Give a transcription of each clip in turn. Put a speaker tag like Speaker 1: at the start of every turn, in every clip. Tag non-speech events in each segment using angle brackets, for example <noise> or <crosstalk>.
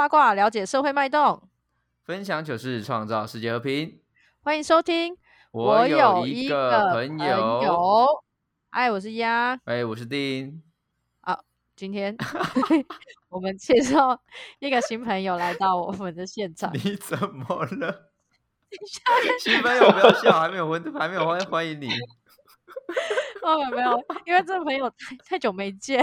Speaker 1: 八卦了解社会脉动，
Speaker 2: 分享糗事，创造世界和平。
Speaker 1: 欢迎收听。
Speaker 2: 我
Speaker 1: 有
Speaker 2: 一
Speaker 1: 个
Speaker 2: 朋
Speaker 1: 友，哎，我是鸭，
Speaker 2: 哎，我是丁。
Speaker 1: 好，今天 <laughs> 我们介绍一个新朋友来到我们的现场。
Speaker 2: 你怎么了？新朋友不要笑，还没有欢，<laughs> 还没有欢欢迎你。
Speaker 1: 哦，没有，因为这个朋友太太久没见，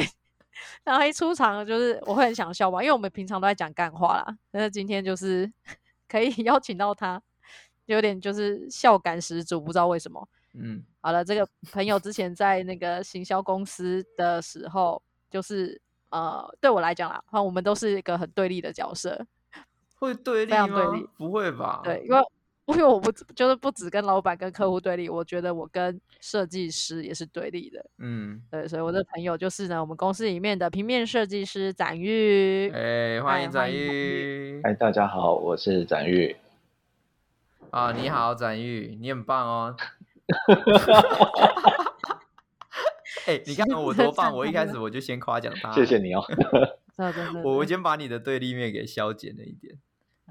Speaker 1: 然后一出场就是我会很想笑吧，因为我们平常都在讲干话啦，但是今天就是 <laughs> 可以 <laughs> 邀请到他，有点就是笑感十足，不知道为什么。嗯，好了，这个朋友之前在那个行销公司的时候，就是呃，对我来讲啦，我们都是一个很对立的角色，
Speaker 2: 会对立
Speaker 1: 吗？
Speaker 2: 不会吧？
Speaker 1: 对，因为。因为我不就是不止跟老板跟客户对立，我觉得我跟设计师也是对立的。嗯，对，所以我的朋友就是呢，我们公司里面的平面设计师展玉。
Speaker 2: 哎，欢迎展玉。
Speaker 3: 哎，大家好，我是展玉。
Speaker 2: 啊，你好，展玉，你很棒哦。<laughs> 哎，你看我多棒！我一开始我就先夸奖他。
Speaker 3: 谢谢你哦。<laughs> <laughs>
Speaker 2: 我先把你的对立面给消减了一点。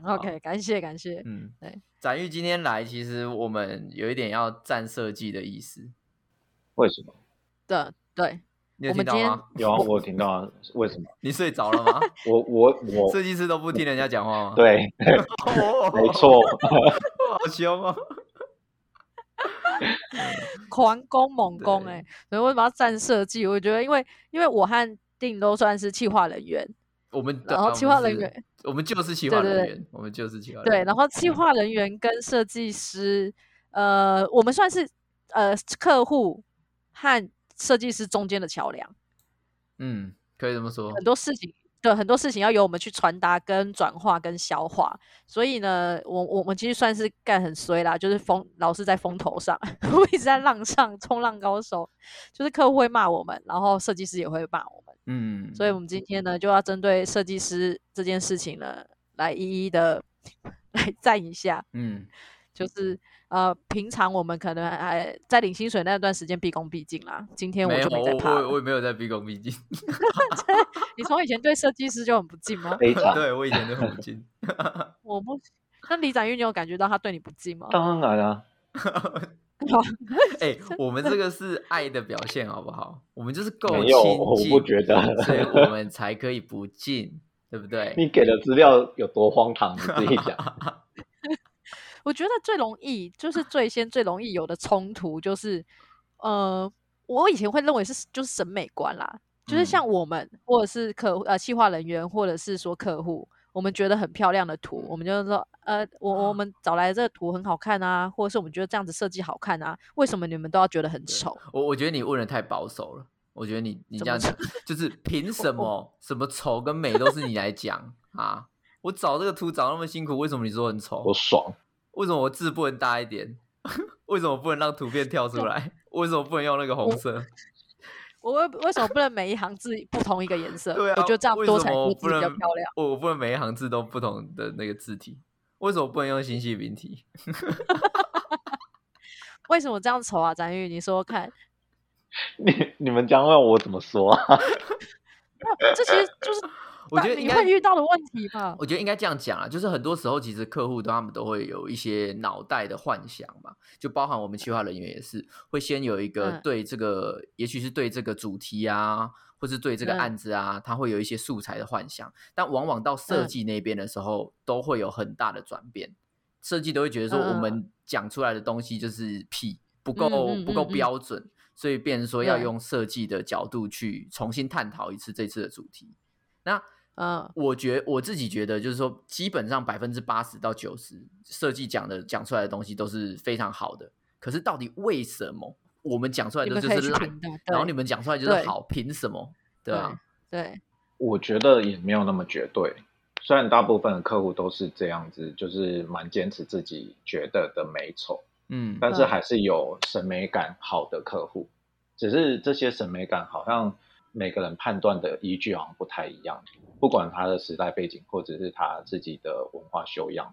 Speaker 1: OK，感谢感谢。嗯，对。
Speaker 2: 展玉今天来，其实我们有一点要站设计的意思。
Speaker 3: 为什么？
Speaker 1: 对对，
Speaker 2: 你有听到吗？<laughs>
Speaker 3: 有啊，我听到啊。为什么？
Speaker 2: 你睡着了吗？
Speaker 3: 我 <laughs> 我我，<laughs>
Speaker 2: 设计师都不听人家讲话吗？
Speaker 3: 对，没错。
Speaker 2: 好凶啊！
Speaker 1: 狂攻猛攻，哎，所以为什么要站设计？我觉得，因为因为我和定都算是企划人员。
Speaker 2: 我们
Speaker 1: 然后企划人员，
Speaker 2: 我们就是企划人员，我们就是企划。
Speaker 1: 对，然后企划人员跟设计师，呃，我们算是呃客户和设计师中间的桥梁。
Speaker 2: 嗯，可以这么说。
Speaker 1: 很多事情。对很多事情要由我们去传达、跟转化、跟消化，所以呢，我我们其实算是干很衰啦，就是风老是在风头上，<laughs> 一直在浪上冲浪高手，就是客户会骂我们，然后设计师也会骂我们，嗯，所以我们今天呢就要针对设计师这件事情呢，来一一的 <laughs> 来赞一下，嗯，就是。呃，平常我们可能还在领薪水那段时间毕恭毕敬啦。今天我就没在怕，
Speaker 2: 我我也没有在毕恭毕敬。<laughs>
Speaker 1: 你从以前对设计师就很不敬吗？<laughs>
Speaker 2: 对我以前就很不敬。<laughs>
Speaker 1: 我不，那李展玉，你有感觉到他对你不敬吗？
Speaker 3: 当然了。
Speaker 2: 哎，我们这个是爱的表现，好不好？我们就是够亲
Speaker 3: 近，我不觉得，
Speaker 2: 所以我们才可以不敬，对不对？
Speaker 3: 你给的资料有多荒唐，你自己讲。
Speaker 1: 我觉得最容易就是最 <laughs> 先最容易有的冲突就是，呃，我以前会认为是就是审美观啦，就是像我们或者是客呃企划人员或者是说客户，我们觉得很漂亮的图，我们就是说呃我我们找来这个图很好看啊，或者是我们觉得这样子设计好看啊，为什么你们都要觉得很丑？
Speaker 2: 我我觉得你问的太保守了，我觉得你你这样讲就是凭什么什么丑跟美都是你来讲啊？我找这个图找那么辛苦，为什么你说很丑？
Speaker 3: 我爽。
Speaker 2: 为什么我字不能大一点？<laughs> 为什么不能让图片跳出来？为什么不能用那个红色？<laughs>
Speaker 1: 我为为什么不能每一行字不同一个颜色？
Speaker 2: 对啊，
Speaker 1: 我觉得这样多彩多姿比较漂亮。
Speaker 2: 我我不能每一行字都不同的那个字体？为什么不能用星系名体？<laughs>
Speaker 1: 为什么这样丑啊？展玉，你说看。
Speaker 3: 你你们将问我怎么说啊？
Speaker 1: 这其实就是。
Speaker 2: 我觉得
Speaker 1: 你会遇到的问题吧？
Speaker 2: 我觉得应该这样讲啊，就是很多时候其实客户他们都会有一些脑袋的幻想嘛，就包含我们企划人员也是会先有一个对这个，也许是对这个主题啊，或是对这个案子啊，他会有一些素材的幻想，但往往到设计那边的时候，都会有很大的转变，设计都会觉得说我们讲出来的东西就是屁，不够不够标准，所以变成说要用设计的角度去重新探讨一次这次的主题，那。嗯，我觉我自己觉得，就是说，基本上百分之八十到九十设计讲的讲出来的东西都是非常好的。可是到底为什么我们讲出来的就是烂，然后你们讲出来就是好？凭什么？对啊？
Speaker 1: 对，
Speaker 3: 我觉得也没有那么绝对。虽然大部分的客户都是这样子，就是蛮坚持自己觉得的美丑，嗯，但是还是有审美感好的客户。只是这些审美感好像每个人判断的依据好像不太一样。不管他的时代背景，或者是他自己的文化修养，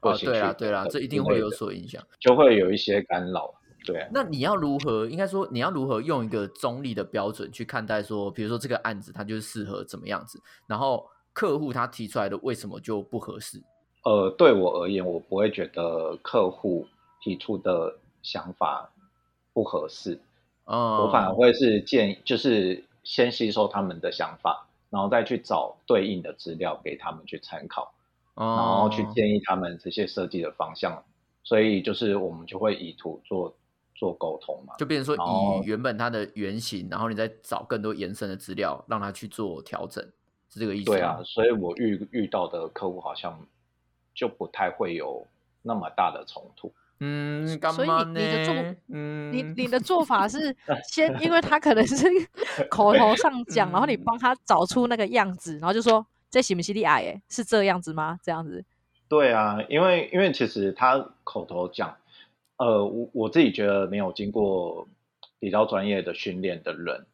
Speaker 2: 哦，对啊，对啊，这一定会有所影响，
Speaker 3: 就会有一些干扰。对，
Speaker 2: 那你要如何？应该说，你要如何用一个中立的标准去看待？说，比如说这个案子，它就是适合怎么样子？然后客户他提出来的为什么就不合适？
Speaker 3: 呃，对我而言，我不会觉得客户提出的想法不合适，我反而会是建，就是先吸收他们的想法，然后再去找对应的资料给他们去参考，然后去建议他们这些设计的方向。所以就是我们就会以图做做沟通嘛，
Speaker 2: 就变成说以原本它的原型，然后你再找更多延伸的资料，让他去做调整，是这个意思？
Speaker 3: 对啊，所以我遇遇到的客户好像就不太会有那么大的冲突。
Speaker 2: 嗯，
Speaker 1: 所以你的做，嗯，你你的做法是先，因为他可能是 <laughs> 口头上讲，然后你帮他找出那个样子，然后就说这喜不喜利矮？哎，是这样子吗？这样子。
Speaker 3: 对啊，因为因为其实他口头讲，呃，我我自己觉得没有经过比较专业的训练的人，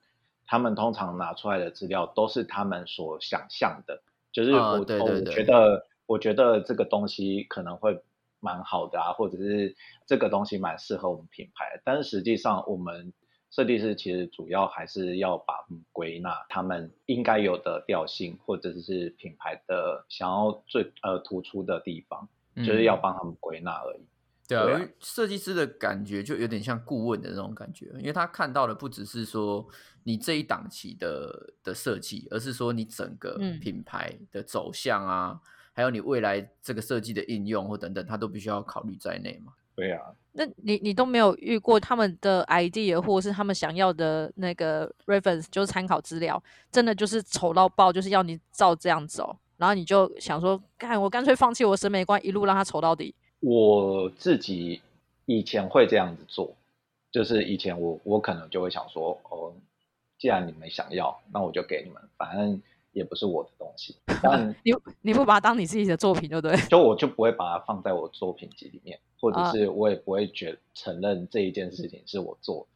Speaker 3: 他们通常拿出来的资料都是他们所想象的，就是我我觉得我觉得这个东西可能会蛮好的啊，或者是这个东西蛮适合我们品牌，但是实际上我们。设计师其实主要还是要把归纳他们应该有的调性，或者是品牌的想要最呃突出的地方，就是要帮他们归纳而已。
Speaker 2: 对啊，因为设计师的感觉就有点像顾问的那种感觉，因为他看到的不只是说你这一档期的的设计，而是说你整个品牌的走向啊，还有你未来这个设计的应用或等等，他都必须要考虑在内嘛。
Speaker 3: 对呀，
Speaker 1: 那你你都没有遇过他们的 idea 或者是他们想要的那个 reference，就是参考资料，真的就是丑到爆，就是要你照这样走，然后你就想说，干我干脆放弃我审美观，一路让它丑到底。
Speaker 3: 我自己以前会这样子做，就是以前我我可能就会想说，哦，既然你们想要，那我就给你们，反正。也不是我的东西，但
Speaker 1: 你你不把它当你自己的作品，对不对？
Speaker 3: 就我就不会把它放在我作品集里面，或者是我也不会觉承认这一件事情是我做的。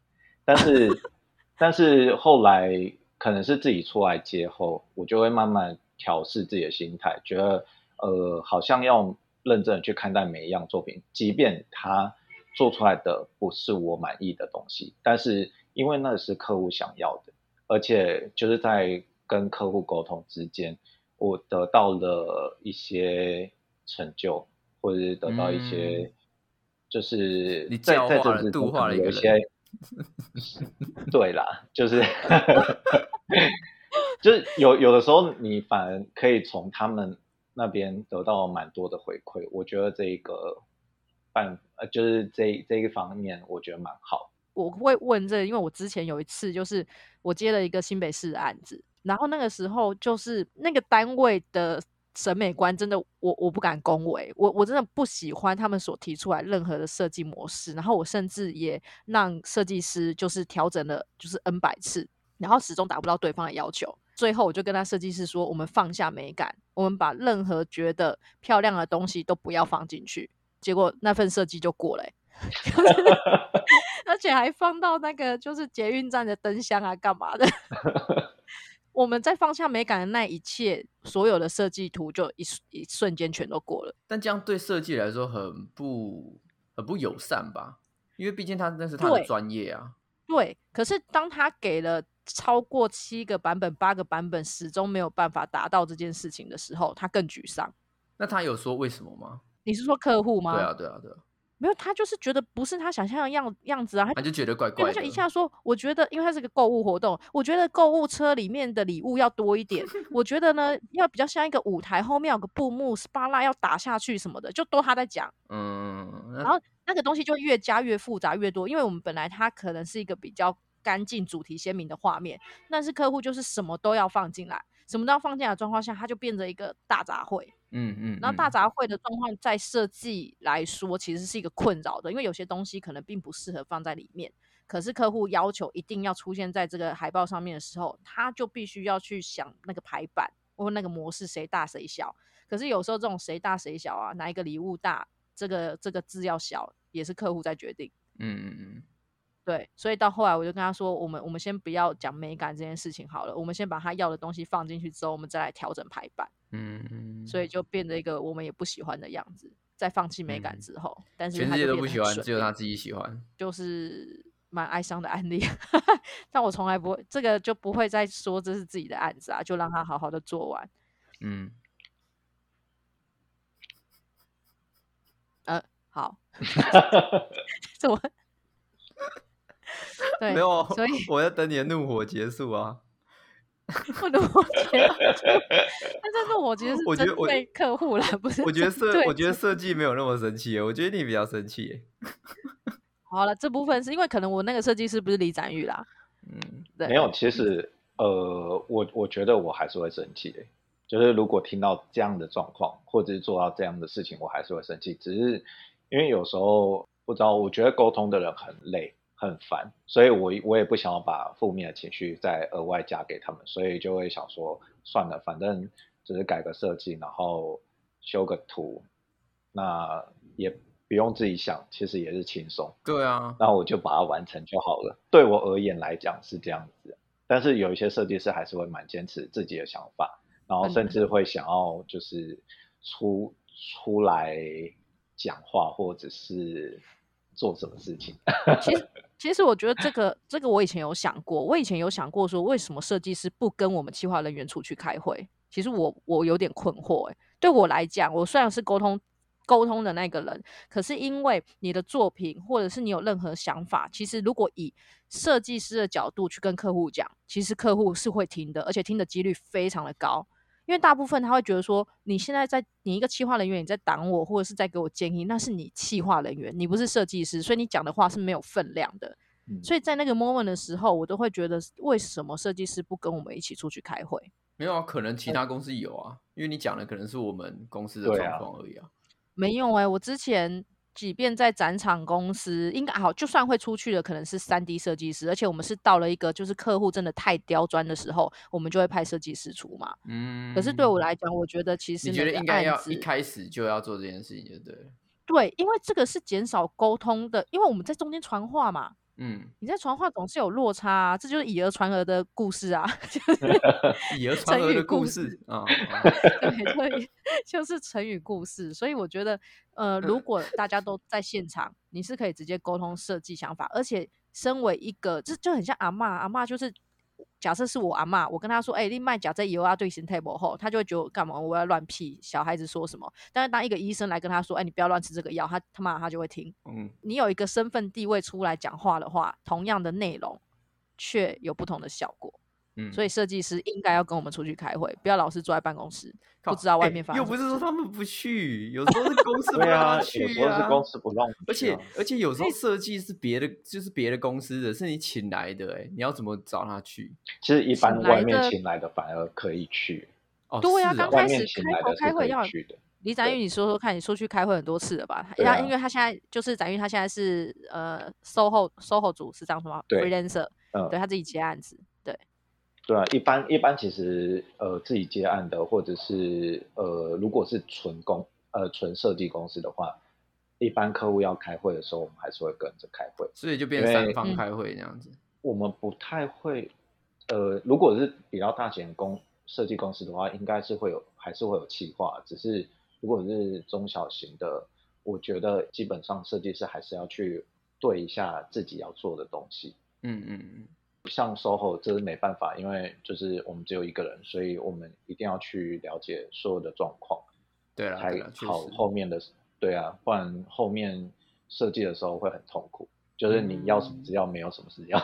Speaker 3: 但是，<laughs> 但是后来可能是自己出来接后，我就会慢慢调试自己的心态，觉得呃，好像要认真的去看待每一样作品，即便他做出来的不是我满意的东西，但是因为那是客户想要的，而且就是在。跟客户沟通之间，我得到了一些成就，或者是得到一些，就是
Speaker 2: 你在在这度化了一些，<laughs>
Speaker 3: 对啦，就是 <laughs> 就是有有的时候，你反而可以从他们那边得到蛮多的回馈。我觉得这一个办呃，就是这这一方面，我觉得蛮好。
Speaker 1: 我会问这，因为我之前有一次，就是我接了一个新北市的案子。然后那个时候就是那个单位的审美观真的，我我不敢恭维，我我真的不喜欢他们所提出来任何的设计模式。然后我甚至也让设计师就是调整了就是 N 百次，然后始终达不到对方的要求。最后我就跟他设计师说，我们放下美感，我们把任何觉得漂亮的东西都不要放进去。结果那份设计就过了，<laughs> 而且还放到那个就是捷运站的灯箱啊，干嘛的？<laughs> 我们在放下美感的那一切，所有的设计图就一一瞬间全都过了。
Speaker 2: 但这样对设计来说很不很不友善吧？因为毕竟他那是他的专业啊。
Speaker 1: 对，可是当他给了超过七个版本、八个版本，始终没有办法达到这件事情的时候，他更沮丧。
Speaker 2: 那他有说为什么吗？
Speaker 1: 你是说客户吗？
Speaker 2: 对啊，对啊，对啊。
Speaker 1: 没有，他就是觉得不是他想象的样样子啊，
Speaker 2: 他就觉得怪怪的。
Speaker 1: 他就一下说，我觉得，因为他是个购物活动，我觉得购物车里面的礼物要多一点。<laughs> 我觉得呢，要比较像一个舞台，后面有个布幕，SPA 拉要打下去什么的，就都他在讲。嗯，然后那个东西就越加越复杂越多，因为我们本来它可能是一个比较干净、主题鲜明的画面，但是客户就是什么都要放进来，什么都要放进来的状况下，它就变成一个大杂烩。嗯嗯，然后大杂烩的状况在设计来说，其实是一个困扰的，因为有些东西可能并不适合放在里面。可是客户要求一定要出现在这个海报上面的时候，他就必须要去想那个排版或那个模式谁大谁小。可是有时候这种谁大谁小啊，哪一个礼物大，这个这个字要小，也是客户在决定。嗯嗯嗯。对，所以到后来我就跟他说，我们我们先不要讲美感这件事情好了，我们先把他要的东西放进去之后，我们再来调整排版。嗯，所以就变得一个我们也不喜欢的样子，在放弃美感之后，但是
Speaker 2: 全世界都不喜欢，只有他自己喜欢，
Speaker 1: 就是蛮哀伤的案例。<laughs> 但我从来不会这个就不会再说这是自己的案子啊，就让他好好的做完。
Speaker 2: 嗯。
Speaker 1: 呃，好。<laughs> <laughs> 怎么？对，
Speaker 2: 没有，
Speaker 1: 所以
Speaker 2: 我要等你的怒火结束啊。
Speaker 1: 不怒火结束，但这怒火其实是针对客户了，不是？
Speaker 2: 我觉得设，我觉得设计没有那么生气，我觉得你比较生气。<laughs>
Speaker 1: 好了，这部分是因为可能我那个设计师不是李展宇啦。
Speaker 3: 嗯，对，没有，其实呃，我我觉得我还是会生气的，就是如果听到这样的状况，或者是做到这样的事情，我还是会生气。只是因为有时候不知道，我觉得沟通的人很累。很烦，所以我我也不想要把负面的情绪再额外加给他们，所以就会想说算了，反正只是改个设计，然后修个图，那也不用自己想，其实也是轻松。
Speaker 2: 对啊，
Speaker 3: 那我就把它完成就好了。对我而言来讲是这样子，但是有一些设计师还是会蛮坚持自己的想法，然后甚至会想要就是出出来讲话，或者是。做什么事情？<laughs>
Speaker 1: 其实，其实我觉得这个，这个我以前有想过。我以前有想过说，为什么设计师不跟我们企划人员出去开会？其实我我有点困惑。哎，对我来讲，我虽然是沟通沟通的那个人，可是因为你的作品，或者是你有任何想法，其实如果以设计师的角度去跟客户讲，其实客户是会听的，而且听的几率非常的高。因为大部分他会觉得说，你现在在你一个企划人员，你在挡我，或者是在给我建议，那是你企划人员，你不是设计师，所以你讲的话是没有分量的。所以在那个 moment 的时候，我都会觉得，为什么设计师不跟我们一起出去开会？
Speaker 2: 没有啊，可能其他公司有啊，因为你讲的可能是我们公司的状况而已啊。
Speaker 1: 没有哎，我之前。即便在展场公司，应该好，就算会出去的，可能是三 D 设计师，而且我们是到了一个就是客户真的太刁钻的时候，我们就会派设计师出嘛。嗯。可是对我来讲，我觉得其实
Speaker 2: 你觉得应该要一开始就要做这件事情，就对了。
Speaker 1: 对，因为这个是减少沟通的，因为我们在中间传话嘛。嗯，你在传话总是有落差，啊这就是以讹传讹的故事啊，<laughs> 就是 <laughs>
Speaker 2: 以讹传讹的故事啊，<laughs>
Speaker 1: 对，对就是成语故事。所以我觉得，呃，如果大家都在现场，你是可以直接沟通设计想法，而且身为一个，这就很像阿妈，阿妈就是。假设是我阿妈，我跟他说：“哎，你卖假这以后要对型 table 后，他就会觉得干嘛？我要乱屁小孩子说什么？但是当一个医生来跟他说：‘哎，你不要乱吃这个药’，他他妈他就会听。嗯，你有一个身份地位出来讲话的话，同样的内容却有不同的效果。”所以设计师应该要跟我们出去开会，不要老是坐在办公室，不知道外面发生。
Speaker 2: 又不是说他们不去，有时候是 <laughs> 公司不让去啊。有
Speaker 3: 时候是公司不让。
Speaker 2: 而且而且有时候设计是别的，就是别的公司的，是你请来的，哎，你要怎么找他去？
Speaker 3: 其实一般外面请来的反而可以去。
Speaker 2: 哦，
Speaker 1: 对
Speaker 2: 呀，
Speaker 1: 刚开始开头开会要去的。李展玉，你说说看，你出去开会很多次了吧？他因为他现在就是展玉，他现在是呃，SOHO SOHO 组是这样说吗？Freelancer，对他自己接案子。
Speaker 3: 对啊，一般一般其实呃自己接案的，或者是呃如果是纯公呃纯设计公司的话，一般客户要开会的时候，我们还是会跟着开会，
Speaker 2: 所以就变三方开会这样子。
Speaker 3: 我们不太会，呃如果是比较大型公设计公司的话，应该是会有还是会有企划，只是如果是中小型的，我觉得基本上设计师还是要去对一下自己要做的东西。嗯嗯嗯。像 SOHO 这是没办法，因为就是我们只有一个人，所以我们一定要去了解所有的状况，
Speaker 2: 对
Speaker 3: 啊，才好后面的，对啊，不然后面设计的时候会很痛苦，就是你要什么资料没有什么资料。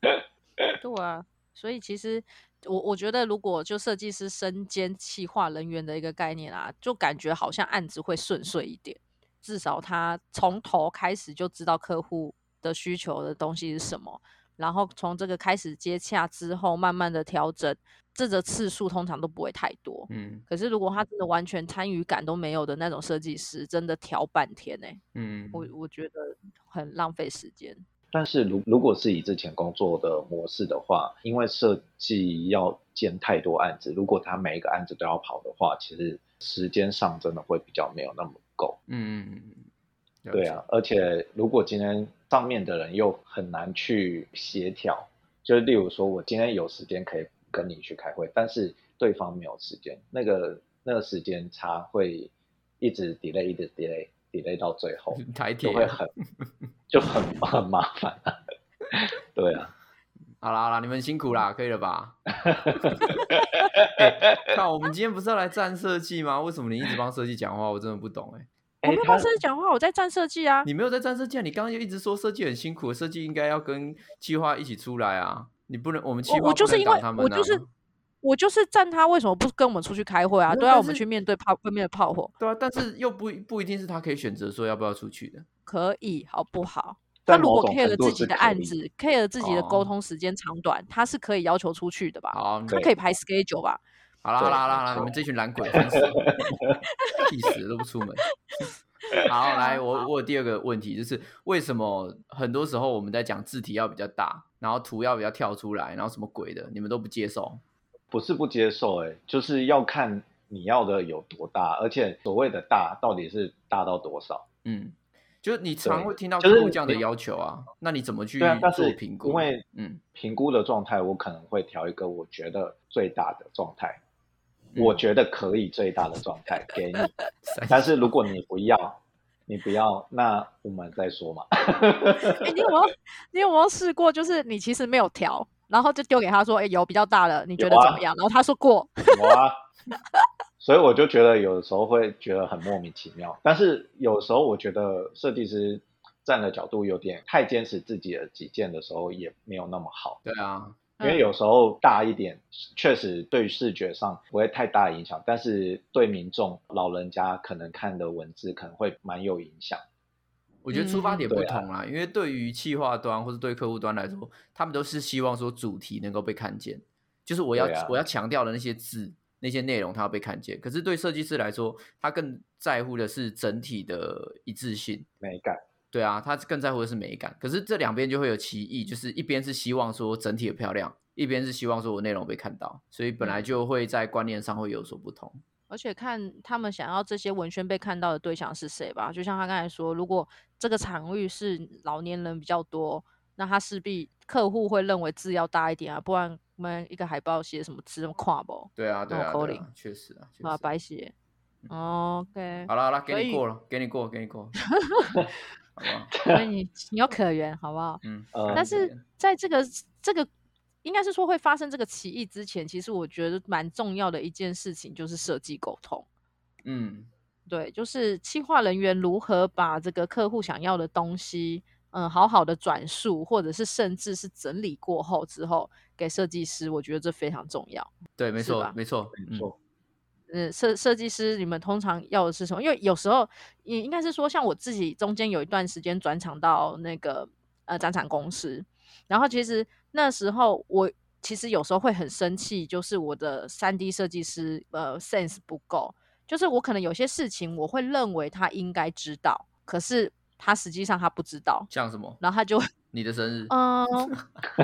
Speaker 3: <laughs>
Speaker 1: 对啊，所以其实我我觉得，如果就设计师身兼企划人员的一个概念啊，就感觉好像案子会顺遂一点，至少他从头开始就知道客户的需求的东西是什么。然后从这个开始接洽之后，慢慢的调整，这个次数通常都不会太多。嗯，可是如果他真的完全参与感都没有的那种设计师，真的调半天呢？嗯，我我觉得很浪费时间。
Speaker 3: 但是如如果是以之前工作的模式的话，因为设计要兼太多案子，如果他每一个案子都要跑的话，其实时间上真的会比较没有那么够。嗯嗯嗯，对啊，而且如果今天。上面的人又很难去协调，就例如说，我今天有时间可以跟你去开会，但是对方没有时间，那个那个时间差会一直 delay，一直 delay，delay <laughs> 到最后，就会很就很 <laughs> 很麻烦。<laughs> 对啊，
Speaker 2: 好啦好啦，你们辛苦啦，可以了吧？看我们今天不是要来站设计吗？为什么你一直帮设计讲话？我真的不懂哎。
Speaker 1: 我没有帮设计讲话，我在站设计啊。
Speaker 2: 你没有在站设计啊？你刚刚就一直说设计很辛苦，设计应该要跟计划一起出来啊。你不能，我们计划
Speaker 1: 就是因为
Speaker 2: 他
Speaker 1: 们我就是我就是站他，为什么不跟我们出去开会啊？都要我们去面对炮外面的炮火。
Speaker 2: 对啊，但是又不不一定是他可以选择说要不要出去的。
Speaker 1: 可以，好不好？他如果 care 了自己的案子，care 了自己的沟通时间长短，他是可以要求出去的吧？
Speaker 2: 好，
Speaker 1: 他可以排 schedule 吧？
Speaker 2: 好啦好啦好啦，你们这群懒鬼真是，气死都不出门。<laughs> 好，<laughs> 来，我我有第二个问题，就是为什么很多时候我们在讲字体要比较大，然后图要比较跳出来，然后什么鬼的，你们都不接受？
Speaker 3: 不是不接受，哎，就是要看你要的有多大，而且所谓的大到底是大到多少？
Speaker 2: 嗯。就是你常会听到客户这样的要求啊，那你怎么去做评估？
Speaker 3: 因为嗯，评估的状态，我可能会调一个我觉得最大的状态，我觉得可以最大的状态 <laughs> 给你。但是如果你不要，你不要，那我们再说嘛。<laughs>
Speaker 1: 哎，你有没有你有没有试过？就是你其实没有调，然后就丢给他说：“哎，有比较大的，你觉得怎么样？”然后他说过。
Speaker 3: 有啊。所以我就觉得有的时候会觉得很莫名其妙，但是有时候我觉得设计师站的角度有点太坚持自己的己见的时候也没有那么好。
Speaker 2: 对啊，
Speaker 3: 因为有时候大一点确实对视觉上不会太大影响，但是对民众老人家可能看的文字可能会蛮有影响。
Speaker 2: 我觉得出发点不同啦，因为对于企划端或者对客户端来说，他们都是希望说主题能够被看见，就是我要我要强调的那些字。那些内容它要被看见，可是对设计师来说，他更在乎的是整体的一致性、
Speaker 3: 美感。
Speaker 2: 对啊，他更在乎的是美感。可是这两边就会有歧义，就是一边是希望说整体的漂亮，一边是希望说我内容被看到，所以本来就会在观念上会有所不同。
Speaker 1: 而且看他们想要这些文宣被看到的对象是谁吧，就像他刚才说，如果这个场域是老年人比较多，那他势必客户会认为字要大一点啊，不然。我们一个海报写什么字那么跨不？
Speaker 2: 对啊，对啊，确实啊，
Speaker 1: 啊，白写。OK，
Speaker 2: 好了好了，给你过了，给你过，给你过。<laughs> <laughs>
Speaker 1: 所以你情有可原，好不好？嗯。但是在这个这个应该是说会发生这个歧义之前，其实我觉得蛮重要的一件事情就是设计沟通。嗯，对，就是企划人员如何把这个客户想要的东西。嗯，好好的转述，或者是甚至是整理过后之后给设计师，我觉得这非常重要。
Speaker 2: 对，没错，没错，
Speaker 3: 没错。
Speaker 1: 嗯，设设计师，你们通常要的是什么？因为有时候，也应该是说，像我自己中间有一段时间转场到那个呃展场公司，然后其实那时候我其实有时候会很生气，就是我的三 D 设计师呃 sense 不够，就是我可能有些事情我会认为他应该知道，可是。他实际上他不知道
Speaker 2: 像什么，
Speaker 1: 然后他就
Speaker 2: 你的生日，
Speaker 1: 嗯，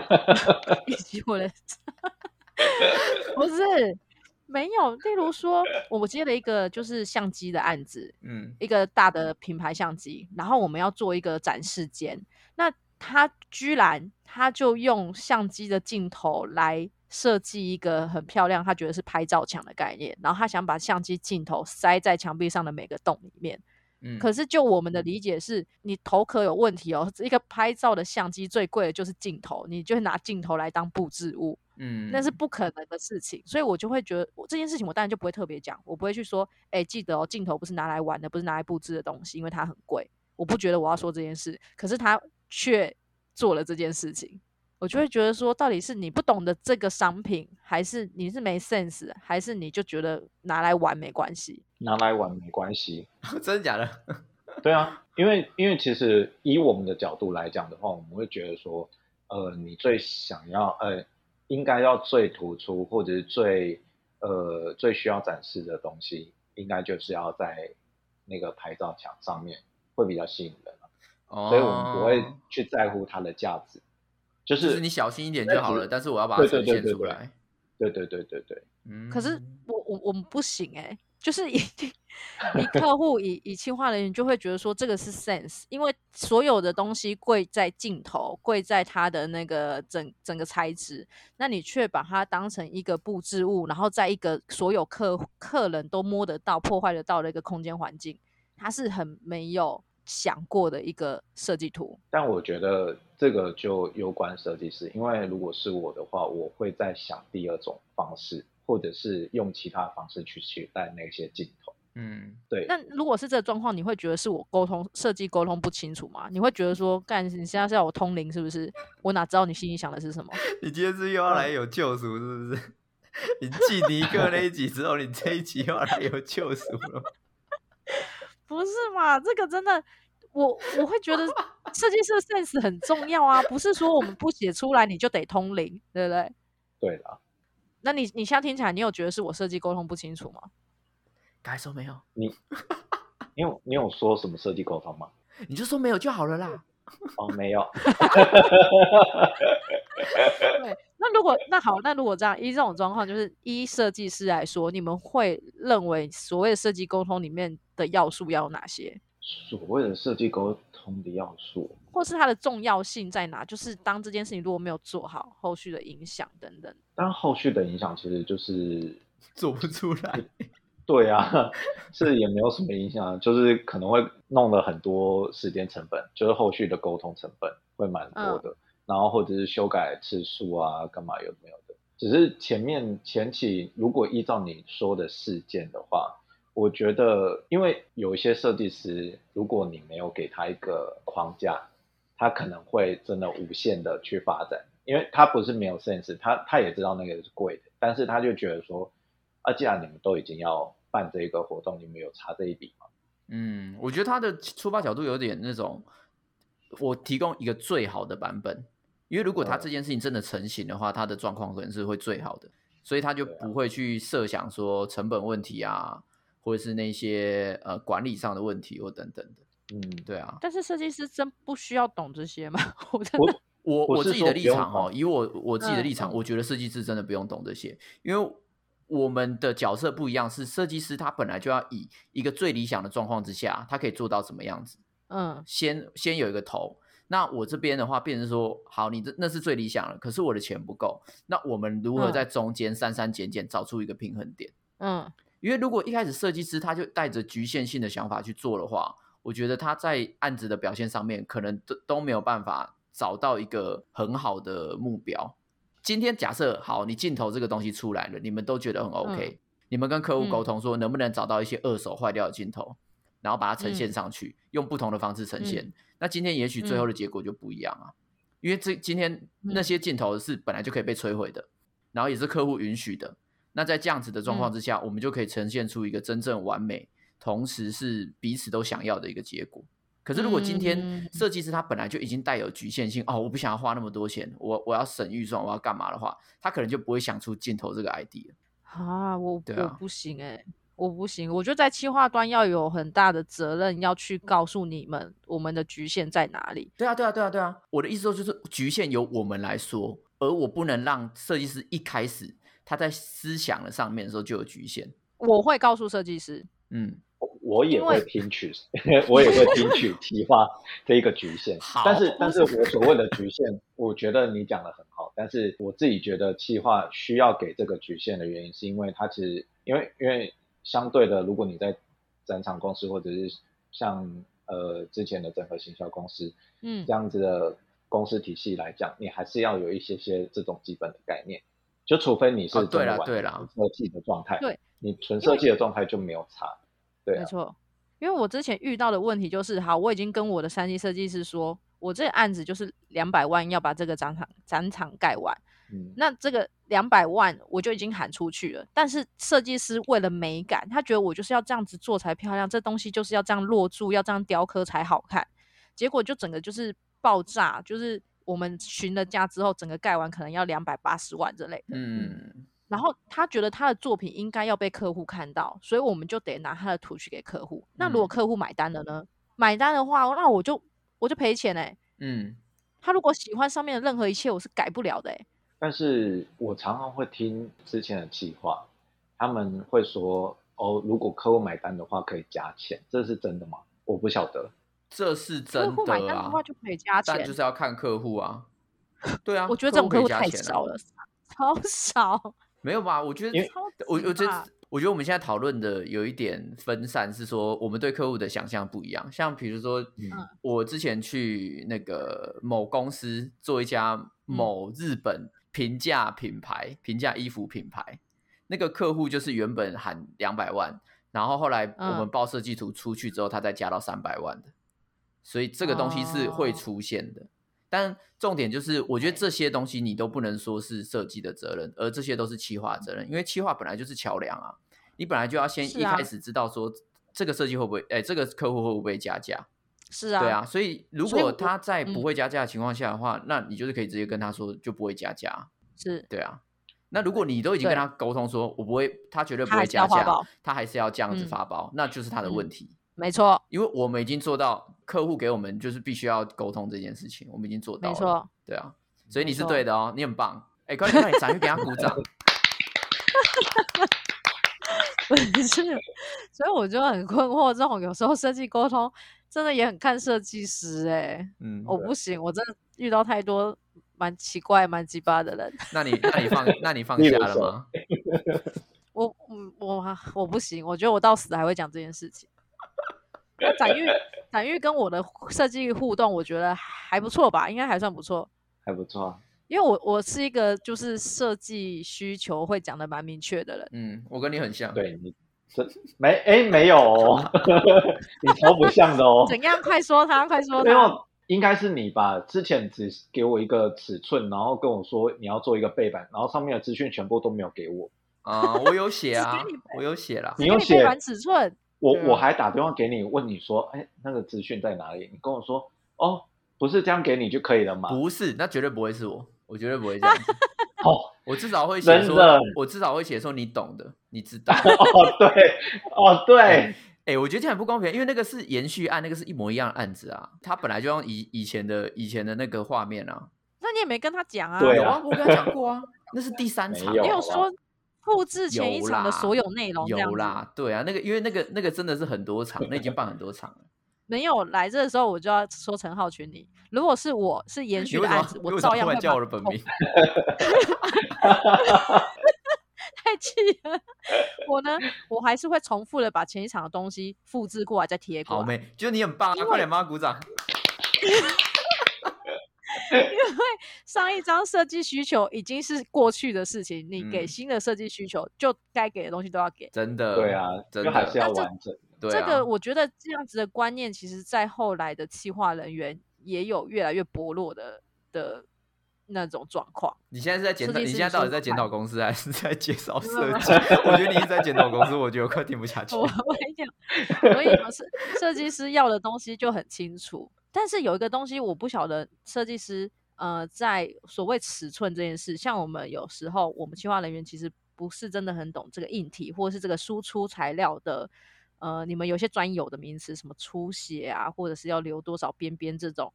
Speaker 1: <laughs> 以及我的，<laughs> 不是没有。例如说，我接了一个就是相机的案子，嗯，一个大的品牌相机，然后我们要做一个展示间，那他居然他就用相机的镜头来设计一个很漂亮，他觉得是拍照墙的概念，然后他想把相机镜头塞在墙壁上的每个洞里面。可是就我们的理解是，你头壳有问题哦。一个拍照的相机最贵的就是镜头，你就会拿镜头来当布置物，嗯，那是不可能的事情。所以我就会觉得，我这件事情我当然就不会特别讲，我不会去说，哎，记得哦，镜头不是拿来玩的，不是拿来布置的东西，因为它很贵。我不觉得我要说这件事，可是他却做了这件事情。我就会觉得说，到底是你不懂得这个商品，还是你是没 sense，还是你就觉得拿来玩没关系？
Speaker 3: 拿来玩没关系，<laughs>
Speaker 2: 真的假的？<laughs>
Speaker 3: 对啊，因为因为其实以我们的角度来讲的话，我们会觉得说，呃，你最想要，呃，应该要最突出或者是最呃最需要展示的东西，应该就是要在那个拍照墙上面会比较吸引人，所以我们不会去在乎它的价值。
Speaker 2: 就是你小心一点就好了，但是我要把它呈现出来。
Speaker 3: 对对对对对。
Speaker 1: 嗯。可是我我我们不行哎，就是以以客户以以轻化人员就会觉得说这个是 sense，因为所有的东西贵在镜头，贵在它的那个整整个材质，那你却把它当成一个布置物，然后在一个所有客客人都摸得到、破坏得到的一个空间环境，它是很没有想过的一个设计图。
Speaker 3: 但我觉得这个就攸关设计师，因为如果是我的话，我会在想第二种方式，或者是用其他方式去取代那些镜头。嗯，对。
Speaker 1: 那如果是这个状况，你会觉得是我沟通设计沟通不清楚吗？你会觉得说，干，你现在是要我通灵是不是？我哪知道你心里想的是什么？<laughs>
Speaker 2: 你今天是又要来有救赎是不是？<laughs> 你记尼克那一集之后，你这一集又要来有救赎了？
Speaker 1: 不是嘛？这个真的，我我会觉得 <laughs> 设计师的 sense 很重要啊，不是说我们不写出来你就得通灵，对不对？
Speaker 3: 对的。
Speaker 1: 那你你现在听起来，你有觉得是我设计沟通不清楚吗？
Speaker 2: 该说没有
Speaker 3: 你，你有你有说什么设计沟通吗？
Speaker 2: 你就说没有就好了啦。
Speaker 3: 哦，没有。<laughs>
Speaker 1: 对，那如果那好，那如果这样，依这种状况，就是依设计师来说，你们会认为所谓的设计沟通里面的要素要有哪些？
Speaker 3: 所谓的设计沟通的要素，
Speaker 1: 或是它的重要性在哪？就是当这件事情如果没有做好，后续的影响等等。
Speaker 3: 当后续的影响其实就是 <laughs>
Speaker 2: 做不出来。
Speaker 3: 对啊，<laughs> 是也没有什么影响，就是可能会弄了很多时间成本，就是后续的沟通成本会蛮多的，然后或者是修改次数啊，干嘛有没有的？只是前面前期如果依照你说的事件的话，我觉得因为有一些设计师，如果你没有给他一个框架，他可能会真的无限的去发展，因为他不是没有 sense，他他也知道那个是贵的，但是他就觉得说，啊，既然你们都已经要办这个活动，你们有差这一笔吗？
Speaker 2: 嗯，我觉得他的出发角度有点那种，我提供一个最好的版本，因为如果他这件事情真的成型的话，他的状况可能是会最好的，所以他就不会去设想说成本问题啊，或者是那些呃管理上的问题或等等的。嗯，对啊。
Speaker 1: 但是设计师真不需要懂这些吗？<laughs> 我真的
Speaker 2: 我我自己的立场哦，以我我自己的立场，我觉得设计师真的不用懂这些，因为。我们的角色不一样，是设计师，他本来就要以一个最理想的状况之下，他可以做到什么样子？嗯，先先有一个头。那我这边的话，变成说，好，你这那是最理想了，可是我的钱不够。那我们如何在中间删删减减，找出一个平衡点？嗯，因为如果一开始设计师他就带着局限性的想法去做的话，我觉得他在案子的表现上面，可能都都没有办法找到一个很好的目标。今天假设好，你镜头这个东西出来了，你们都觉得很 OK，你们跟客户沟通说能不能找到一些二手坏掉的镜头，然后把它呈现上去，用不同的方式呈现。那今天也许最后的结果就不一样啊，因为这今天那些镜头是本来就可以被摧毁的，然后也是客户允许的。那在这样子的状况之下，我们就可以呈现出一个真正完美，同时是彼此都想要的一个结果。可是，如果今天设计师他本来就已经带有局限性哦，我不想要花那么多钱，我我要省预算，我要干嘛的话，他可能就不会想出镜头这个 idea。
Speaker 1: 啊，我我不行哎，我不行，我觉得在企划端要有很大的责任，要去告诉你们我们的局限在哪里。
Speaker 2: 对啊，对啊，对啊，对啊，我的意思说就是局限由我们来说，而我不能让设计师一开始他在思想的上面的时候就有局限。
Speaker 1: 我会告诉设计师，嗯。
Speaker 3: 我也会听取，<laughs> 我也会听取 <laughs> 提划这一个局限。但是，但是我所谓的局限，我觉得你讲的很好。但是我自己觉得企划需要给这个局限的原因，是因为它其实，因为因为相对的，如果你在展场公司或者是像呃之前的整合行销公司，嗯，这样子的公司体系来讲，你还是要有一些些这种基本的概念。就除非你是
Speaker 2: 对了对了
Speaker 3: 设计的状态，
Speaker 1: 对，
Speaker 3: 你纯设计的状态就没有差。对没
Speaker 1: 错，因为我之前遇到的问题就是，好，我已经跟我的三 D 设计师说，我这个案子就是两百万要把这个展场展场盖完。嗯，那这个两百万我就已经喊出去了，但是设计师为了美感，他觉得我就是要这样子做才漂亮，这东西就是要这样落柱，要这样雕刻才好看。结果就整个就是爆炸，就是我们询了价之后，整个盖完可能要两百八十万之类的。嗯。然后他觉得他的作品应该要被客户看到，所以我们就得拿他的图去给客户。那如果客户买单了呢？买单的话，那我就我就赔钱哎。嗯，他如果喜欢上面的任何一切，我是改不了的哎。
Speaker 3: 但是我常常会听之前的计划，他们会说哦，如果客户买单的话可以加钱，这是真的吗？我不晓得，
Speaker 2: 这是真的啊。客户
Speaker 1: 买单的话就可以加钱，
Speaker 2: 但就是要看客户啊。对啊，<laughs>
Speaker 1: 我觉得这种客户太少了，超少。
Speaker 2: 没有吧？我觉得，我我觉得我觉得我们现在讨论的有一点分散，是说我们对客户的想象不一样。像比如说，我之前去那个某公司做一家某日本平价品牌、平价衣服品牌，那个客户就是原本喊两百万，然后后来我们报设计图出去之后，他再加到三百万的，所以这个东西是会出现的。但重点就是，我觉得这些东西你都不能说是设计的责任，而这些都是企划责任，因为企划本来就是桥梁啊，你本来就要先一开始知道说这个设计会不会，哎，这个客户会不会加价？
Speaker 1: 是啊，
Speaker 2: 对啊，所以如果他在不会加价的情况下的话，那你就是可以直接跟他说就不会加价，
Speaker 1: 是
Speaker 2: 对啊。那如果你都已经跟他沟通说我不会，他绝对不会加价，他还是要这样子发包，那就是他的问题。
Speaker 1: 没错，
Speaker 2: 因为我们已经做到，客户给我们就是必须要沟通这件事情，我们已经做到了。没错，对啊，所以你是对的哦，你很棒。哎，快点快点，咱去给他鼓掌。<laughs>
Speaker 1: 不是，<laughs> 所以我就很困惑，这种有时候设计沟通真的也很看设计师哎。嗯，我不行，我真的遇到太多蛮奇怪、蛮鸡巴的人。<laughs>
Speaker 2: 那你那你放那你放 <laughs> 下了吗？<laughs>
Speaker 1: 我嗯我我不行，我觉得我到死还会讲这件事情。展玉，展玉跟我的设计互动，我觉得还不错吧，应该还算不错，
Speaker 3: 还不错。
Speaker 1: 因为我我是一个就是设计需求会讲的蛮明确的人。
Speaker 2: 嗯，我跟你很像。
Speaker 3: 对你是没哎没有哦，<laughs> 你超不像的哦。
Speaker 1: 怎样？快说他，快说
Speaker 3: 他。没有应该是你吧？之前只给我一个尺寸，然后跟我说你要做一个背板，然后上面的资讯全部都没有给我。
Speaker 2: 啊，我有写啊，<laughs> 我有写了。
Speaker 3: 你有写
Speaker 1: 尺寸。
Speaker 3: 我我还打电话给你问你说，哎，那个资讯在哪里？你跟我说，哦，不是这样给你就可以了吗？
Speaker 2: 不是，那绝对不会是我，我绝对不会这 <laughs> 样。哦，我至少会写说，我至少会写说你懂的，你知道。<laughs>
Speaker 3: 哦，对，哦，对。<laughs>
Speaker 2: 哎，我觉得这样不公平，因为那个是延续案，那个是一模一样的案子啊，他本来就用以以前的以前的那个画面啊。
Speaker 1: 那你也没跟他讲啊？
Speaker 3: 对
Speaker 2: 啊，我跟他讲过啊，那是第三场，
Speaker 1: 你有说。复制前一场的所有内容，
Speaker 2: 有啦，对啊，那个因为那个那个真的是很多场，那已经办很多场了。
Speaker 1: 没有来这的时候，我就要说陈浩群，你如果是我是延续的案子，我照样会
Speaker 2: 叫我的本名。<laughs>
Speaker 1: 太气了！我呢，我还是会重复的把前一场的东西复制过来再贴过来。
Speaker 2: 好妹，觉得你很棒啊！快点帮他鼓掌。<laughs>
Speaker 1: 因为上一张设计需求已经是过去的事情，你给新的设计需求，就该给的东西都要给。
Speaker 2: 真的，
Speaker 3: 对啊，真的还是要完整。
Speaker 1: 这个我觉得这样子的观念，其实在后来的企划人员也有越来越薄弱的的那种状况。
Speaker 2: 你现在是在检讨？你现在到底在检讨公司，还是在介绍设计？<laughs> 我觉得你是在检讨公司，我觉得快听不下去。
Speaker 1: 我跟你讲，所以设设计师要的东西就很清楚。但是有一个东西我不晓得，设计师呃，在所谓尺寸这件事，像我们有时候我们企划人员其实不是真的很懂这个硬体或者是这个输出材料的，呃，你们有些专有的名词，什么出血啊，或者是要留多少边边这种，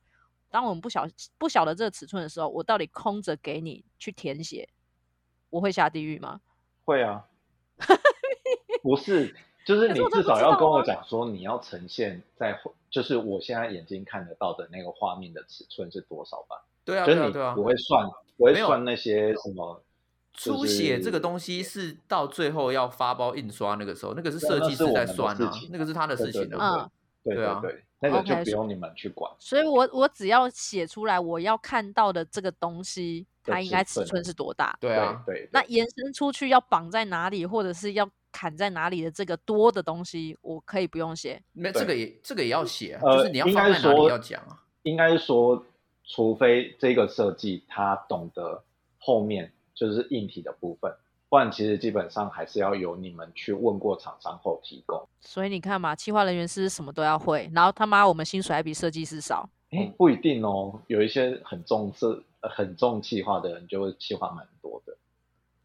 Speaker 1: 当我们不晓不晓得这个尺寸的时候，我到底空着给你去填写，我会下地狱吗？
Speaker 3: 会啊，不是。就是你至少要跟我讲说，你要呈现在，就是我现在眼睛看得到的那个画面的尺寸是多少吧？
Speaker 2: 对啊，
Speaker 3: 对
Speaker 2: 啊，对啊，
Speaker 3: 不会算，不会算那些什么
Speaker 2: 出血这个东西是到最后要发包印刷那个时候，那个是设计师在算啊，那个是他的事情
Speaker 3: 啊，对啊，对，那个就不用你们去管。
Speaker 1: 所以我我只要写出来我要看到的这个东西，它应该尺寸是多大？
Speaker 2: 对啊，
Speaker 3: 对。
Speaker 1: 那延伸出去要绑在哪里，或者是要？砍在哪里的这个多的东西，我可以不用写。
Speaker 2: 那这个也这个也要写啊，就是你要放在哪里要讲啊。
Speaker 3: 应该说，除非这个设计他懂得后面就是硬体的部分，不然其实基本上还是要由你们去问过厂商后提供。
Speaker 1: 所以你看嘛，企划人员是什么都要会，然后他妈我们薪水还比设计师少。
Speaker 3: 哎，不一定哦，有一些很重视、很重企划的人就会企划蛮多的。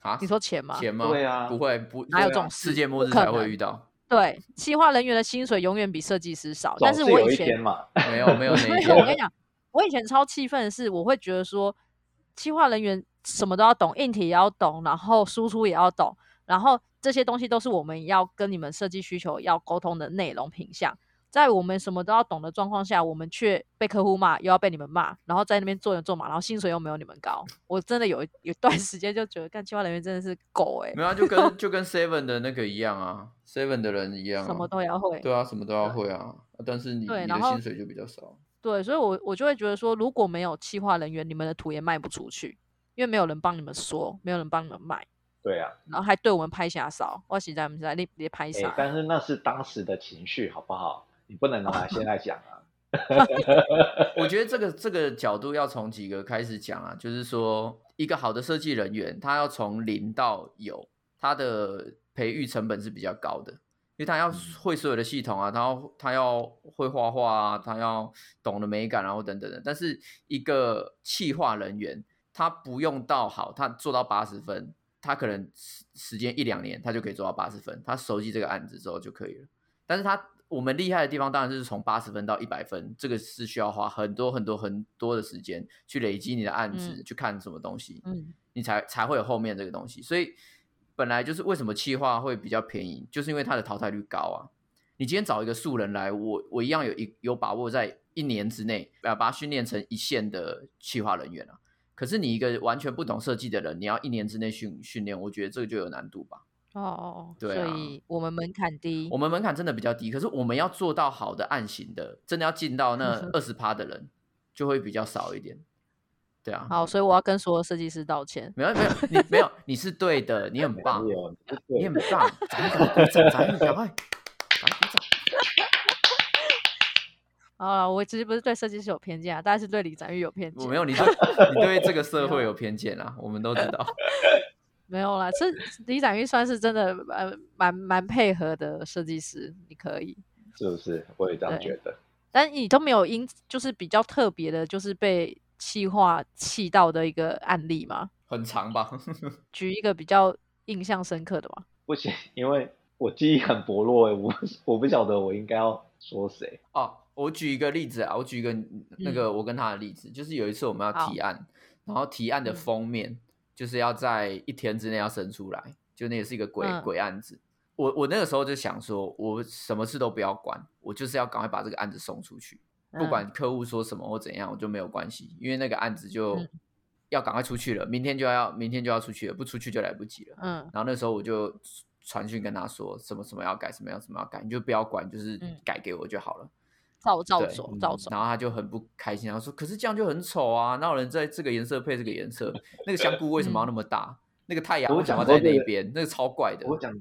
Speaker 2: 啊，
Speaker 1: 你说钱吗？
Speaker 2: 钱吗？
Speaker 3: 对啊，
Speaker 2: 不会不
Speaker 1: 哪有这种
Speaker 2: 世界末日才会遇到。
Speaker 1: 对，企划人员的薪水永远比设计师少。但是我以前嘛
Speaker 2: 没有没有那一
Speaker 1: 天。我跟你讲，我以前超气愤的是，我会觉得说，企划人员什么都要懂，硬体也要懂，然后输出也要懂，然后这些东西都是我们要跟你们设计需求要沟通的内容品项。在我们什么都要懂的状况下，我们却被客户骂，又要被你们骂，然后在那边做人做马，然后薪水又没有你们高，我真的有有段时间就觉得干计划人员真的是狗哎。
Speaker 2: 没有，就跟 <laughs> 就跟 Seven 的那个一样啊，Seven 的人一样，
Speaker 1: 什么都要会。
Speaker 2: 对啊，什么都要会啊，但是你你的薪水就比较少。
Speaker 1: 对，所以我我就会觉得说，如果没有企划人员，你们的图也卖不出去，因为没有人帮你们说，没有人帮你们卖。
Speaker 3: 对啊，
Speaker 1: 然后还对我们拍下少，我实在不知道你别拍下。
Speaker 3: 但是那是当时的情绪，好不好？你不能拿来现在讲啊。<laughs>
Speaker 2: 我觉得这个这个角度要从几个开始讲啊，就是说一个好的设计人员，他要从零到有，他的培育成本是比较高的，因为他要会所有的系统啊，他要他要会画画啊，他要懂得美感，然后等等的。但是一个企划人员，他不用到好，他做到八十分。他可能时时间一两年，他就可以做到八十分。他熟悉这个案子之后就可以了。但是他我们厉害的地方，当然是从八十分到一百分，这个是需要花很多很多很多的时间去累积你的案子，去看什么东西，嗯，你才才会有后面这个东西。所以本来就是为什么气化会比较便宜，就是因为它的淘汰率高啊。你今天找一个素人来，我我一样有一有把握在一年之内要把它训练成一线的企划人员啊。可是你一个完全不懂设计的人，你要一年之内训训练，我觉得这个就有难度吧。
Speaker 1: 哦哦，对啊，所以我们门槛低，
Speaker 2: 我们门槛真的比较低。可是我们要做到好的案型的，真的要进到那 <laughs> 二十趴的人，就会比较少一点。对啊，
Speaker 1: 好，所以我要跟所有设计师道歉。
Speaker 2: 没有没有，你没有，你是对的，你很棒，你很棒，<laughs> 赶快赶快
Speaker 1: 啊，我其实不是对设计师有偏见啊，大家是对李展玉有偏见。
Speaker 2: 我没有，你对，你对这个 <laughs> 社会有偏见啊，我们都知道。<laughs>
Speaker 1: 没有啦，这李展玉算是真的呃蛮蛮配合的设计师，你可以
Speaker 3: 是不是？我也这样觉得。
Speaker 1: 但你都没有因就是比较特别的，就是被气化气到的一个案例吗？
Speaker 2: 很长吧？<laughs>
Speaker 1: 举一个比较印象深刻的吧？
Speaker 3: 不行，因为我记忆很薄弱，我我不晓得我应该要说谁
Speaker 2: 哦。我举一个例子啊，我举一个那个我跟他的例子，就是有一次我们要提案，然后提案的封面就是要在一天之内要生出来，就那也是一个鬼鬼案子。我我那个时候就想说，我什么事都不要管，我就是要赶快把这个案子送出去，不管客户说什么或怎样，我就没有关系，因为那个案子就要赶快出去了，明天就要明天就要出去了，不出去就来不及了。嗯，然后那时候我就传讯跟他说，什么什么要改，什么要什么要改，你就不要管，就是改给我就好了。
Speaker 1: 照照走，照走。
Speaker 2: 然后他就很不开心，然后说：“可是这样就很丑啊！哪有人在这个颜色配这个颜色？<laughs> 那个香菇为什么要那么大？那个太阳为什么要在那边？那个超怪的。”
Speaker 3: 我讲，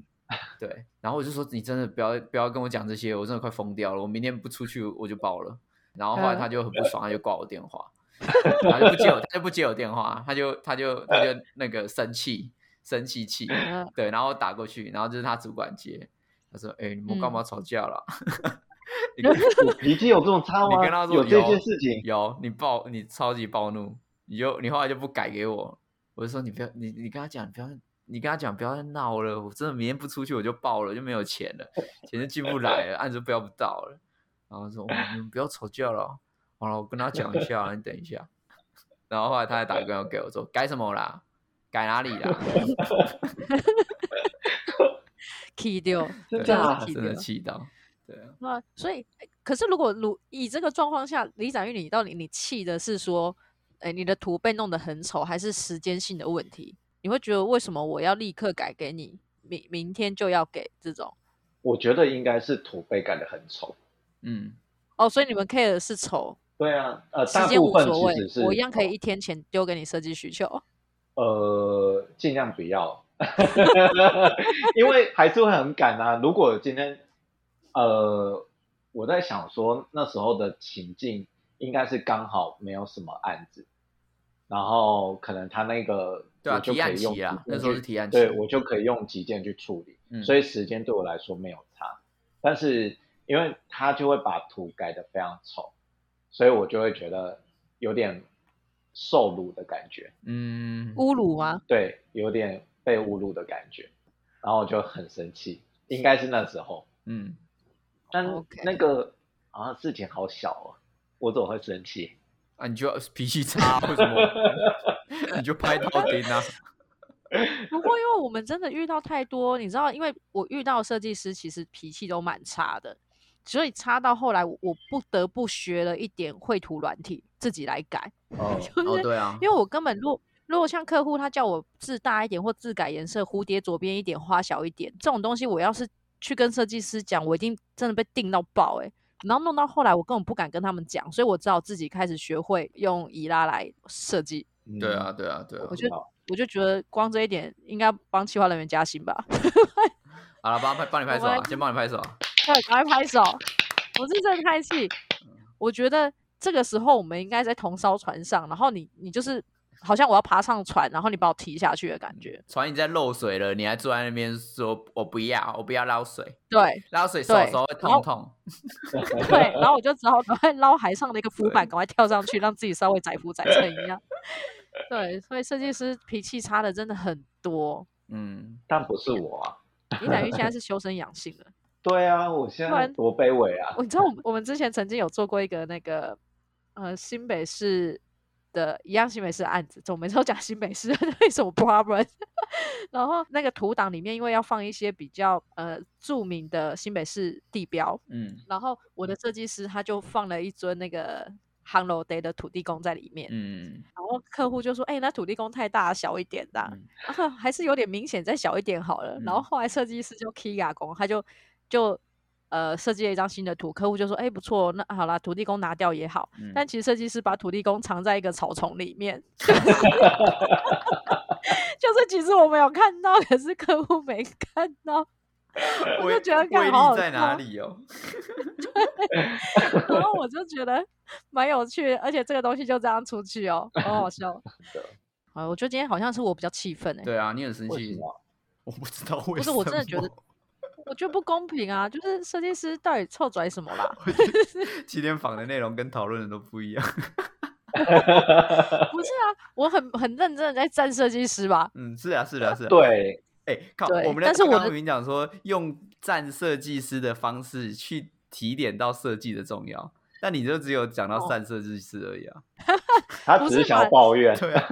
Speaker 2: 对。然后我就说：“你真的不要不要跟我讲这些，我真的快疯掉了！我明天不出去我就爆了。”然后后来他就很不爽，他就挂我电话，他就不接我，他就不接我电话，他就他就他就那个生气，生气气。对，然后打过去，然后就是他主管接，他说：“哎，你们干嘛吵架了？” <laughs>
Speaker 3: 我脾气有这么差吗？
Speaker 2: 你跟他说
Speaker 3: 有这件事情，
Speaker 2: 有你暴，你超级暴怒，你就你后来就不改给我，我就说你不要，你你跟他讲，不要，你跟他讲不要再闹了，我真的明天不出去我就爆了，就没有钱了，钱就进不来了，案子标不到了。然后说你们不要吵架了，好了，我跟他讲一下，你等一下。然后后来他还打个电话给我说改什么啦？改哪里啦？<laughs>
Speaker 1: 气掉，
Speaker 2: 真的真的气到。对啊，
Speaker 1: 那所以，可是如果如以这个状况下，李展玉，你到底你气的是说，哎，你的图被弄得很丑，还是时间性的问题？你会觉得为什么我要立刻改给你，明明天就要给这种？
Speaker 3: 我觉得应该是图被改的很丑。
Speaker 1: 嗯，哦，所以你们 care 的是丑？
Speaker 3: 对啊，呃，
Speaker 1: 时间无所谓，我一样可以一天前丢给你设计需求。<laughs>
Speaker 3: 呃，尽量不要，<laughs> 因为还是会很赶啊。如果今天。呃，我在想说那时候的情境应该是刚好没有什么案子，然后可能他那个
Speaker 2: 对啊
Speaker 3: 提案
Speaker 2: 期啊，那时候是提案
Speaker 3: 期，对我就可以用几件去处理，所以时间对我来说没有差。但是因为他就会把图改的非常丑，所以我就会觉得有点受辱的感觉，
Speaker 1: 嗯，侮辱吗？
Speaker 3: 对，有点被侮辱的感觉，然后我就很生气，应该是那时候，嗯。但那个啊，事情好小哦，我怎么会生气
Speaker 2: 啊？你就 <laughs> 脾气差，为什么？<laughs> 你就拍到钉啊？
Speaker 1: 不过，因为我们真的遇到太多，你知道，因为我遇到设计师其实脾气都蛮差的，所以差到后来，我不得不学了一点绘图软体，自己来改。
Speaker 2: 哦，<laughs> 对啊，
Speaker 1: 因为我根本如果如果像客户他叫我字大一点或字改颜色，蝴蝶左边一点，花小一点，这种东西我要是去跟设计师讲，我一定真的被定到爆哎。然后弄到后来，我根本不敢跟他们讲，所以我只好自己开始学会用伊拉来设计。
Speaker 2: 对啊，对啊，对啊，
Speaker 1: 我就我就觉得光这一点应该帮企划人员加薪吧。<laughs>
Speaker 2: 好了，帮帮帮你拍手啊！先帮你拍手。
Speaker 1: 对，赶快拍手！我是真的开气。我觉得这个时候我们应该在同艘船上，然后你你就是好像我要爬上船，然后你把我踢下去的感觉。
Speaker 2: 船已经在漏水了，你还坐在那边说：“我不要，我不要捞水。”
Speaker 1: 对，
Speaker 2: 捞水手手会痛痛。<laughs>
Speaker 1: 对，然后我就只好赶快捞海上的一个浮板，赶快跳上去，让自己稍微载浮载沉一样。<laughs> 对，所以设计师脾气差的真的很多。
Speaker 3: 嗯，<laughs> 但不是我啊。
Speaker 1: 李展玉现在是修身养性了。
Speaker 3: 对啊，我现在多卑微啊！
Speaker 1: 你知道，我我们之前曾经有做过一个那个呃新北市的一样新北市案子，总每次都讲新北市 <laughs> 为什么 problem？<laughs> 然后那个图档里面，因为要放一些比较呃著名的新北市地标，嗯，然后我的设计师他就放了一尊那个。Hello Day 的土地公在里面，嗯，然后客户就说：“哎，那土地公太大，小一点的，<laughs> 还是有点明显，再小一点好了。”然后后来设计师就 Kia 工，他就就呃设计了一张新的图，客户就说：“哎，不错，那好啦，土地公拿掉也好。”但其实设计师把土地公藏在一个草丛里面，<laughs> 就是其实我们有看到，可是客户没看到。我就觉得
Speaker 2: 威力在哪里哦？<laughs>
Speaker 1: 然后我就觉得蛮有趣，而且这个东西就这样出去哦，好好笑。<laughs> 啊，我觉得今天好像是我比较气愤哎。
Speaker 2: 对啊，你很生气。我不知道为什么。不是，
Speaker 1: 我真的觉得，我觉得不公平啊！就是设计师到底臭拽什么啦？<laughs>
Speaker 2: 七天访的内容跟讨论的都不一样。
Speaker 1: 不是啊，我很很认真的在赞设计师吧？
Speaker 2: 嗯，是啊，是啊，是。<laughs>
Speaker 3: 对。
Speaker 2: 哎，靠！我们但是我跟你讲说，用站设计师的方式去提点到设计的重要，但你就只有讲到站设计师而已啊。<laughs>
Speaker 3: 他只是想要抱怨。
Speaker 2: 对啊。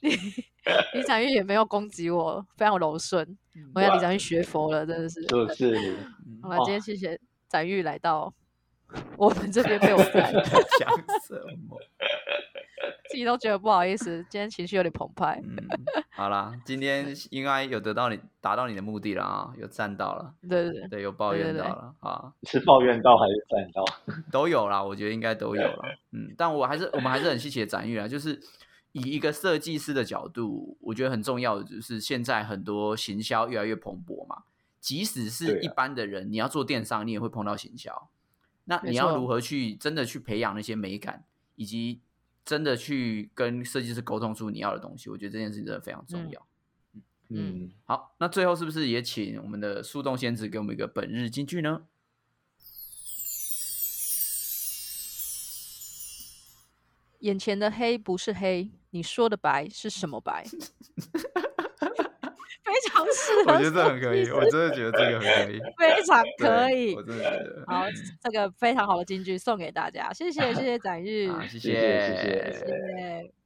Speaker 1: 李 <laughs> 李展玉也没有攻击我，非常柔顺。我要李展玉学佛了，真的是。
Speaker 3: 就是。<laughs>
Speaker 1: 好了，今天谢谢展玉来到我们这边被我赞。
Speaker 2: 讲什么？
Speaker 1: 自己都觉得不好意思，今天情绪有点澎湃。
Speaker 2: 嗯，<laughs> 好啦，今天应该有得到你达到你的目的了啊，有赞到了。
Speaker 1: 对对
Speaker 2: 对，有抱怨到了啊。
Speaker 3: 是抱怨到还是赞到？
Speaker 2: 都有啦，我觉得应该都有了。嗯，但我还是我们还是很谢谢展玉啊，就是以一个设计师的角度，我觉得很重要的就是现在很多行销越来越蓬勃嘛，即使是一般的人，你要做电商，你也会碰到行销。那你要如何去真的去培养那些美感以及？真的去跟设计师沟通出你要的东西，我觉得这件事情真的非常重要。嗯，好，那最后是不是也请我们的树洞仙子给我们一个本日金句呢？
Speaker 1: 眼前的黑不是黑，你说的白是什么白？<laughs> 非常适合，
Speaker 2: 我觉得这很可以，我真的觉得这个很可以，
Speaker 1: 非常可以，
Speaker 2: 我真的觉得。
Speaker 1: 好，这个非常好的金句送给大家，谢谢谢谢 <laughs> 展玉，
Speaker 2: 谢
Speaker 3: 谢谢
Speaker 1: 谢。